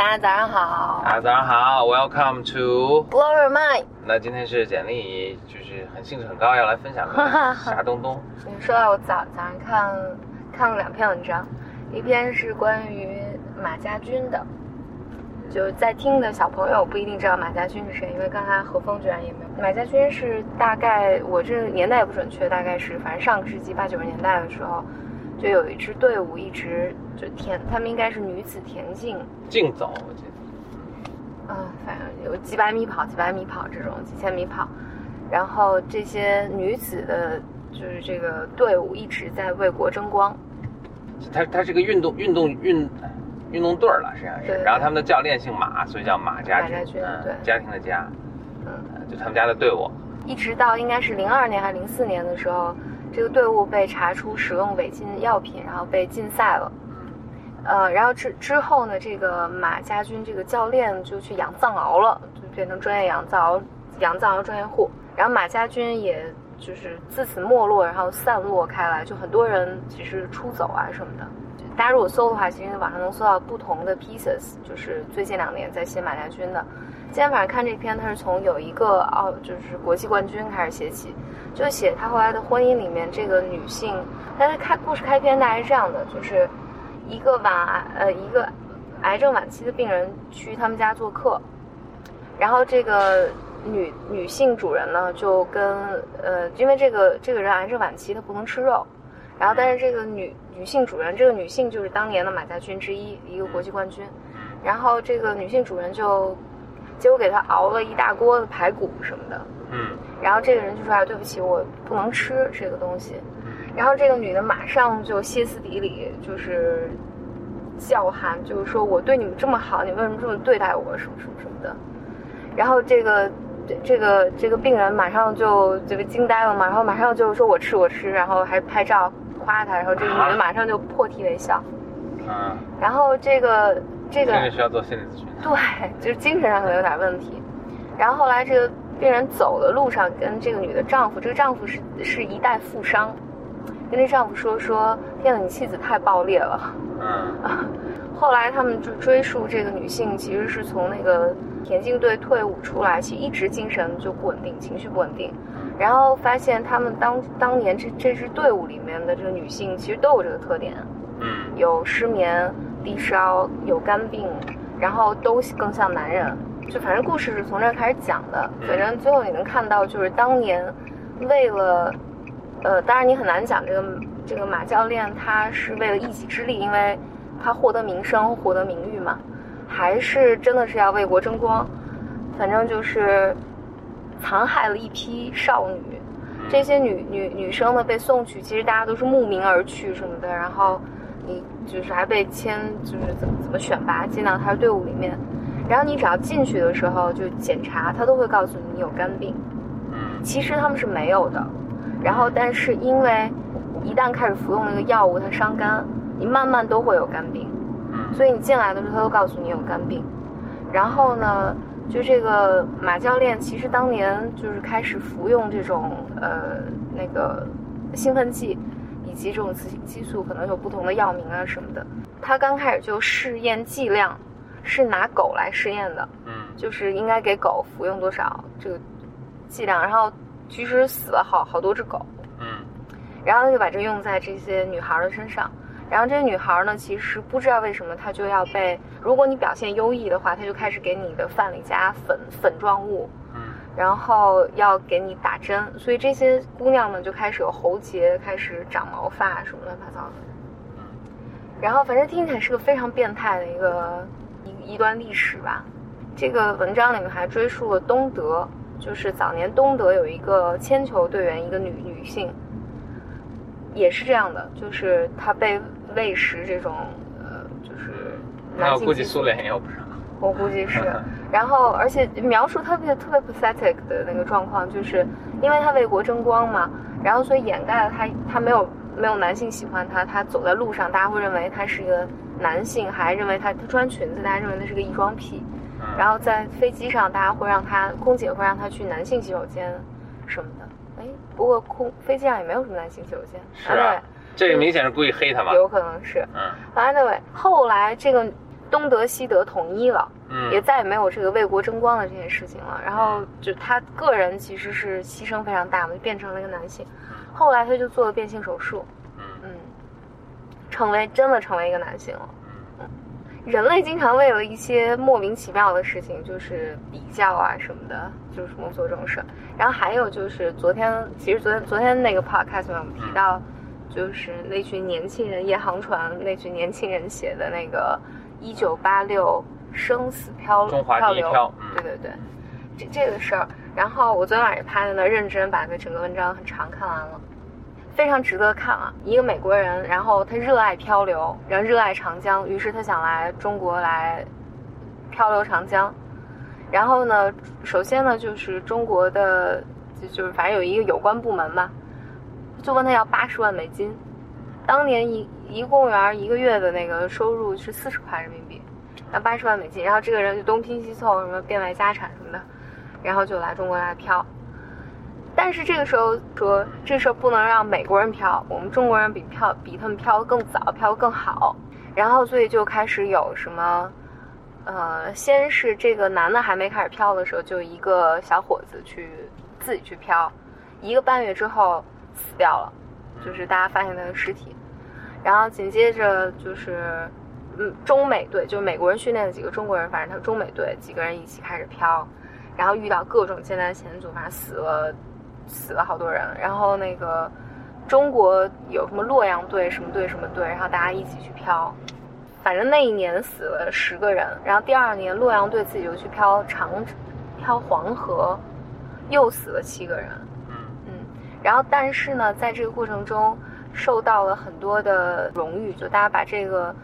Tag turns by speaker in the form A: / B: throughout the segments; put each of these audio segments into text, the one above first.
A: 大家早上好
B: 大家早上好，Welcome to。
A: ，Blow your mind。
B: 那今天是简历，就是很兴致很高，要来分享的 啥东东？
A: 你说到我早早上看看了两篇文章，一篇是关于马家军的，就是在听的小朋友不一定知道马家军是谁，因为刚才何峰居然也没有。马家军是大概我这年代也不准确，大概是反正上个世纪八九十年代的时候，就有一支队伍一直就田，他们应该是女子田径，
B: 竞走，我记得。
A: 嗯，反正有几百米跑、几百米跑这种，几千米跑，然后这些女子的，就是这个队伍一直在为国争光。
B: 它它是个运动运动运运动队儿了，实际上是。然后他们的教练姓马，所以叫马家军。
A: 马家军
B: 嗯
A: 对
B: 家庭的家，
A: 嗯，
B: 呃就他们家的队伍。
A: 一直到应该是零二年还是零四年的时候，这个队伍被查出使用违禁药品，然后被禁赛了。呃，然后之之后呢，这个马家军这个教练就去养藏獒了，就变成专业养藏獒养藏獒专业户。然后马家军也就是自此没落，然后散落开来，就很多人其实出走啊什么的。大家如果搜的话，其实网上能搜到不同的 pieces，就是最近两年在写马家军的。今天晚上看这篇，他是从有一个奥就是国际冠军开始写起，就写他后来的婚姻里面这个女性，但是开故事开篇大概是这样的，就是一个晚呃一个癌症晚期的病人去他们家做客，然后这个女女性主人呢就跟呃因为这个这个人癌症晚期他不能吃肉，然后但是这个女女性主人这个女性就是当年的马家军之一一个国际冠军，然后这个女性主人就结果给她熬了一大锅的排骨什么的，
B: 嗯
A: 然后这个人就说啊，对不起，我不能吃这个东西。然后这个女的马上就歇斯底里，就是叫喊，就是说我对你们这么好，你为什么这么对待我，什么什么什么的。然后这个这个这个病人马上就这个惊呆了嘛，然后马上就说我吃我吃，然后还拍照夸他，然后这个女的马上就破涕为笑。
B: 嗯，
A: 然后这个这个
B: 这个需要做心理咨询。
A: 对，就是精神上可能有点问题。然后后来这个病人走的路上，跟这个女的丈夫，这个丈夫是是一代富商，跟这丈夫说说，天呐，你妻子太暴烈了。
B: 嗯
A: 后来他们就追溯这个女性，其实是从那个田径队退伍出来，其实一直精神就不稳定，情绪不稳定。然后发现他们当当年这这支队伍里面的这个女性，其实都有这个特点。
B: 嗯
A: 有失眠、低烧、有肝病，然后都更像男人。就反正故事是从这儿开始讲的，
B: 嗯
A: 反正最后你能看到，就是当年为了，呃，当然你很难讲这个这个马教练他是为了一己之力，因为他获得名声、获得名誉嘛，还是真的是要为国争光。反正就是残害了一批少女，这些女女女生呢被送去，其实大家都是慕名而去什么的，然后你就是还被签，就是怎么怎么选拔进到他的队伍里面，然后你只要进去的时候就检查，他都会告诉你你有肝病，
B: 嗯。
A: 其实他们是没有的，然后但是因为一旦开始服用那个药物，它伤肝，你慢慢都会有肝病，
B: 嗯。
A: 所以你进来的时候他都告诉你有肝病，然后呢，就这个马教练其实当年就是开始服用这种呃那个兴奋剂，以及这种雌性激素，可能有不同的药名啊什么的。他刚开始就试验剂量，是拿狗来试验的，
B: 嗯
A: 就是应该给狗服用多少这个剂量，然后其实死了好好多只狗，
B: 嗯
A: 然后他就把这用在这些女孩的身上。然后这些女孩呢，其实不知道为什么她就要被，如果你表现优异的话，她就开始给你的饭里加粉粉状物，
B: 嗯
A: 然后要给你打针，所以这些姑娘呢就开始有喉结，开始长毛发什么乱七八糟的。然后反正听起来是个非常变态的一个一一段历史吧。这个文章里面还追溯了东德，就是早年东德有一个铅球队员，一个女女性，也是这样的，就是她被喂食这种呃，就是
B: 那
A: 男性激素
B: 我估计苏联也有不少。
A: 我估计是。然后，而且描述特别特别 pathetic 的那个状况，就是因为他为国争光嘛，然后所以掩盖了他他没有没有男性喜欢他，他走在路上，大家会认为他是一个男性，还认为他他穿裙子，大家认为他是个异装癖。
B: 嗯
A: 然后在飞机上，大家会让他空姐会让他去男性洗手间什么的。哎，不过空飞机上也没有什么男性洗手间。
B: 是啊，这个明显是故意黑他吧。
A: 有可能是。
B: 嗯
A: Anyway，后来这个东德西德统一了，
B: 嗯，
A: 也再也没有这个为国争光的这件事情了。然后就他个人其实是牺牲非常大嘛，就变成了一个男性。后来他就做了变性手术，
B: 嗯
A: 嗯，成为真的成为一个男性了。人类经常为了一些莫名其妙的事情，就是比较啊什么的，就是什么做这种事。然后还有就是昨天，其实昨天昨天那个 podcast 我们提到，就是那群年轻人夜航船那群年轻人写的那个一九八六生死漂
B: 中华
A: 漂流，
B: 第一漂，嗯
A: 对对对，这这个事儿。然后我昨天晚上也趴在那认真把那整个文章很长看完了。非常值得看啊！一个美国人，然后他热爱漂流，然后热爱长江，于是他想来中国来漂流长江。然后呢，首先呢，就是中国的，就就是反正有一个有关部门吧，就问他要八十万美金。当年一一公务员一个月的那个收入是四十块人民币，要八十万美金。然后这个人就东拼西凑，什么变卖家产什么的，然后就来中国来漂。但是这个时候说这事儿不能让美国人漂，我们中国人比漂比他们漂得更早，漂得更好。然后所以就开始有什么，呃，先是这个男的还没开始漂的时候，就一个小伙子去自己去漂，一个半月之后死掉了，就是大家发现他的尸体。然后紧接着就是，嗯，中美队，就是美国人训练的几个中国人，反正他中美队几个人一起开始漂，然后遇到各种艰难险阻，反正死了。死了好多人，然后那个中国有什么洛阳队什么队什么队，然后大家一起去漂，反正那一年死了十个人，然后第二年洛阳队自己就去漂长漂黄河，又死了七个人，然后但是呢，在这个过程中受到了很多的荣誉，就大家把这个，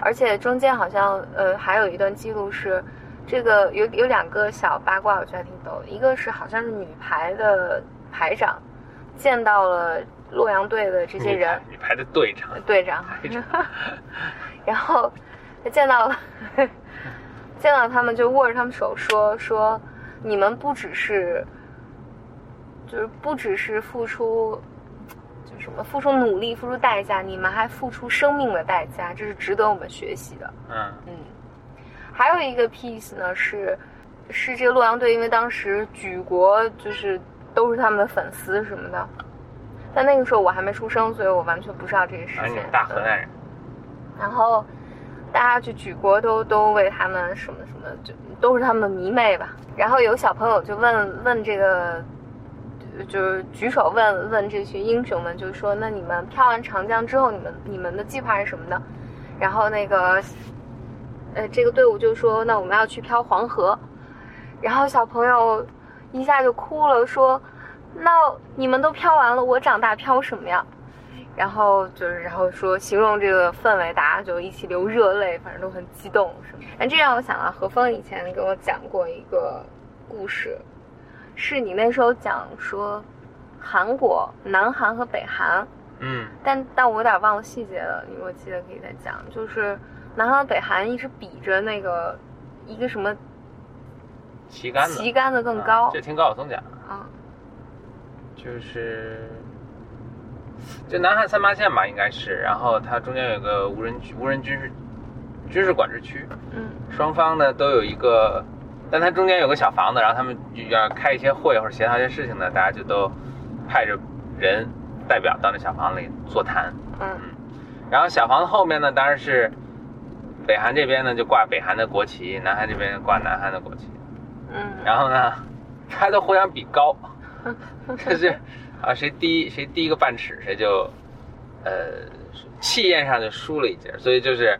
A: 而且中间好像呃还有一段记录是。这个有有两个小八卦，我觉得还挺逗的。一个是好像是女排的排长见到了洛阳队的这些人，
B: 女排的队长，
A: 队长，然后他见到了，见到他们就握着他们手说说，你们不只是，就是不只是付出，就什么付出努力、付出代价，你们还付出生命的代价，这是值得我们学习的。
B: 嗯
A: 嗯。还有一个 piece 呢，是是这个洛阳队，因为当时举国就是都是他们的粉丝什么的，但那个时候我还没出生，所以我完全不知道这个事情。
B: 大河南人。
A: 然后大家就举国都都为他们什么什么，就都是他们的迷妹吧。然后有小朋友就问问这个，就是举手问问这群英雄们，就是说，那你们漂完长江之后，你们你们的计划是什么呢？然后那个。呃，这个队伍就说：“那我们要去漂黄河。”然后小朋友一下就哭了，说：“那你们都漂完了，我长大漂什么呀？”然后就是，然后说形容这个氛围，大家就一起流热泪，反正都很激动，什么？这让我想到何峰以前给我讲过一个故事，是你那时候讲说韩国、南韩和北韩，
B: 嗯，
A: 但但我有点忘了细节了，你给我记得可以再讲，就是。南韩和、北韩一直比着那个一个什么
B: 旗杆子，
A: 旗杆子更高。
B: 这听高晓松讲
A: 啊，
B: 就是就南韩三八线吧，应该是。然后它中间有个无人无人军事军事管制区，
A: 嗯，
B: 双方呢都有一个，但它中间有个小房子，然后他们要开一些会或者协调一些事情呢，大家就都派着人代表到那小房子里座谈，
A: 嗯，
B: 然后小房子后面呢，当然是。北韩这边呢就挂北韩的国旗，南韩这边挂南韩的国旗。
A: 嗯。
B: 然后呢，大家都互相比高，这是啊，谁第一谁第一个半尺，谁就呃气焰上就输了一截。所以就是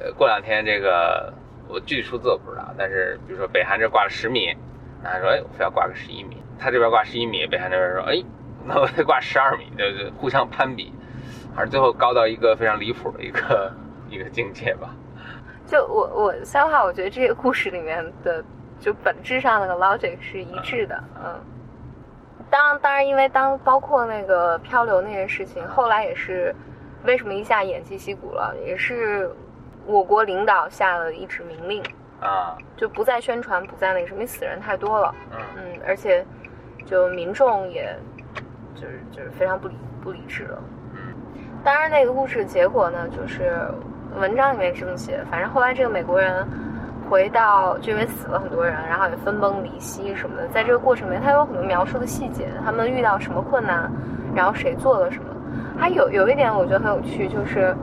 B: 呃过两天这个我具体数字我不知道，但是比如说北韩这挂了十米，南韩说哎我非要挂个十一米，他这边挂十一米，北韩那边说哎那我得挂十二米，就是互相攀比，反正最后高到一个非常离谱的一个。一个境界吧，
A: 就我我消化，我觉得这个故事里面的就本质上那个 logic 是一致的，嗯。当然，当然，因为当包括那个漂流那件事情，后来也是为什么一下偃旗息鼓了，也是我国领导下了一纸明令
B: 啊，
A: 就不再宣传，不再那个什么，死人太多了，
B: 嗯
A: 嗯，而且就民众也就是就是非常不理不理智了。嗯当然，那个故事的结果呢，就是文章里面这么写，反正后来这个美国人回到，就因为死了很多人，然后也分崩离析什么的，在这个过程里面，他有很多描述的细节，他们遇到什么困难，然后谁做了什么。还有有一点我觉得很有趣，就是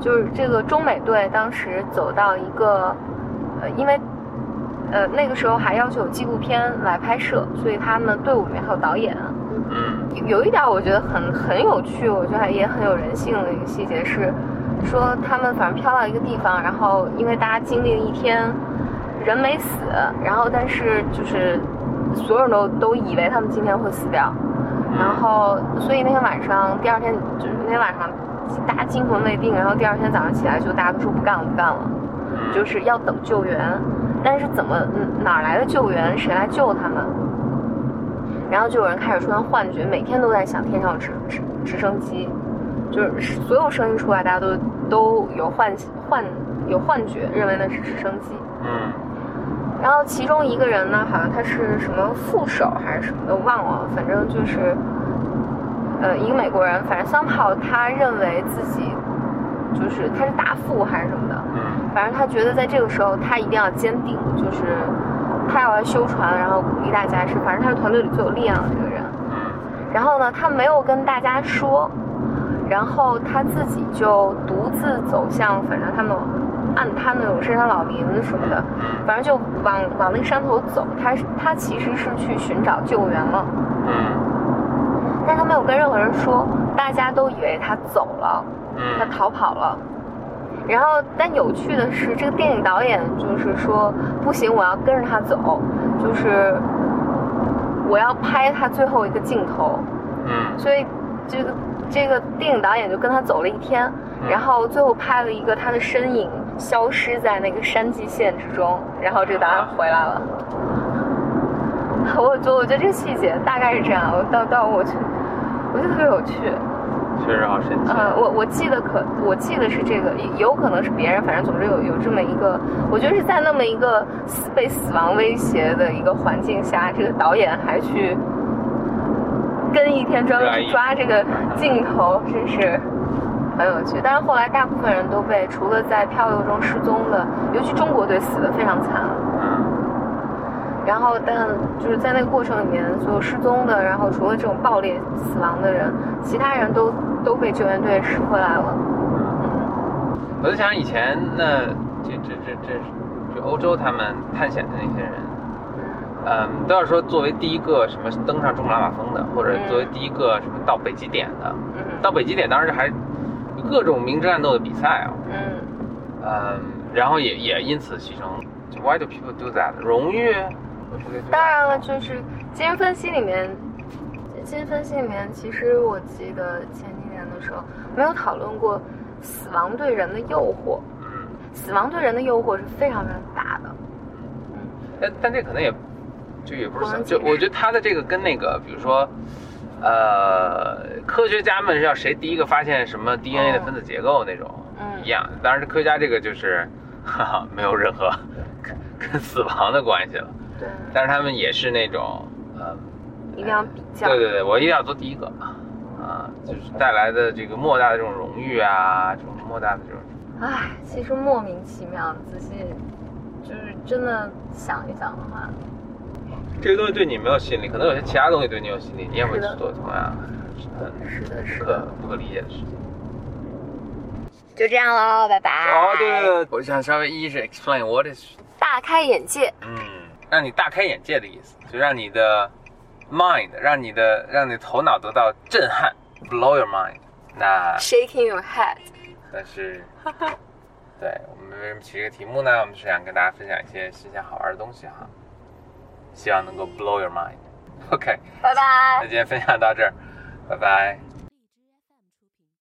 A: 就是这个中美队当时走到一个，呃，因为呃那个时候还要求有纪录片来拍摄，所以他们队伍里面还有导演。
B: 嗯
A: 有有一点我觉得很很有趣，我觉得也很有人性的一个细节是，说他们反正飘到一个地方，然后因为大家经历了一天，人没死，然后但是就是所有人都都以为他们今天会死掉，然后所以那天晚上，第二天就是那天晚上大家惊魂未定，然后第二天早上起来就大家都说不干了不干了，就是要等救援，但是怎么嗯哪儿来的救援，谁来救他们？然后就有人开始出现幻觉，每天都在想天上有直直直升机，就是所有声音出来，大家都都有幻幻有幻觉，认为那是直升机。
B: 嗯
A: 然后其中一个人呢，好像他是什么副手还是什么的，忘了，反正就是，呃，一个美国人，反正 somehow 他认为自己就是他是大富还是什么的，
B: 嗯
A: 反正他觉得在这个时候他一定要坚定，就是他要来修船，然后鼓励大家是，反正他是团队里最有力量的这个人。
B: 嗯
A: 然后呢，他没有跟大家说，然后他自己就独自走向，反正他们按他那种深山老林什么的，
B: 嗯
A: 反正就往往那个山头走。他他其实是去寻找救援了，
B: 嗯
A: 但他没有跟任何人说，大家都以为他走了，他
B: 嗯
A: 逃跑了。然后，但有趣的是，这个电影导演就是说，不行，我要跟着他走，就是我要拍他最后一个镜头。
B: 嗯
A: 所以这个这个电影导演就跟他走了一天，然后最后拍了一个他的身影消失在那个山际线之中，然后这个导演回来了。我觉我觉得这个细节大概是这样，我到到我去，我觉得特别有趣。
B: 确实好神奇。
A: 呃，我我记得可我记得是这个，也有可能是别人，反正总之有有这么一个，我觉得是在那么一个死被死亡威胁的一个环境下，这个导演还去跟一天专门去抓这个镜头，真是很有趣。但是后来大部分人都被除了在漂流中失踪的，尤其中国队死的非常惨。
B: 嗯
A: 然后，但就是在那个过程里面，所有失踪的，然后除了这种爆裂死亡的人，其他人都都被救援队拾回来了。
B: 我在想以前那这这这这就欧洲他们探险的那些人，嗯，都要说作为第一个什么登上珠穆朗玛峰的，或者
A: 嗯
B: 作为第一个什么到北极点的，
A: 嗯
B: 到北极点当时还有各种明争暗斗的比赛啊，
A: 嗯
B: 嗯，然后也也因此牺牲。就 Why do people do that？荣誉？
A: 当然了，就是基因分析里面，基因分析里面，其实我记得前几年的时候没有讨论过死亡对人的诱惑。
B: 嗯，
A: 死亡对人的诱惑是非常非常大的。
B: 但但这可能也就也不是就我觉得他的这个跟那个比如说。呃，科学家们是要谁第一个发现什么 DNA 的分子结构那种、
A: 嗯
B: 一样，当然，科学家这个就是，哈哈，没有任何 跟跟死亡的关系了。
A: 对，
B: 但是他们也是那种，呃，
A: 一定要比较。
B: 对对对，我一定要做第一个，啊，就是带来的这个莫大的这种荣誉啊，这种莫大的这种，
A: 唉，其实莫名其妙，仔细就是真的想一想的话，
B: 这个东西对你没有吸引力，可能有些其他东西对你有吸引力，你也会去做同样很
A: 是的，是的。
B: 不可理解的事情。
A: 就这样喽，拜拜。
B: 哦，对对对，我想稍微一是 explain what is，
A: 大开眼界。
B: 嗯，让你大开眼界的意思，就让你的 mind，让你的让你的头脑得到震撼，blow your mind。那
A: Shaking your head。
B: 但是，对我们为什么起这个题目呢？我们是想跟大家分享一些新鲜好玩的东西哈，希望能够 blow your mind。OK，
A: 拜拜
B: 那。今天分享到这儿，拜拜。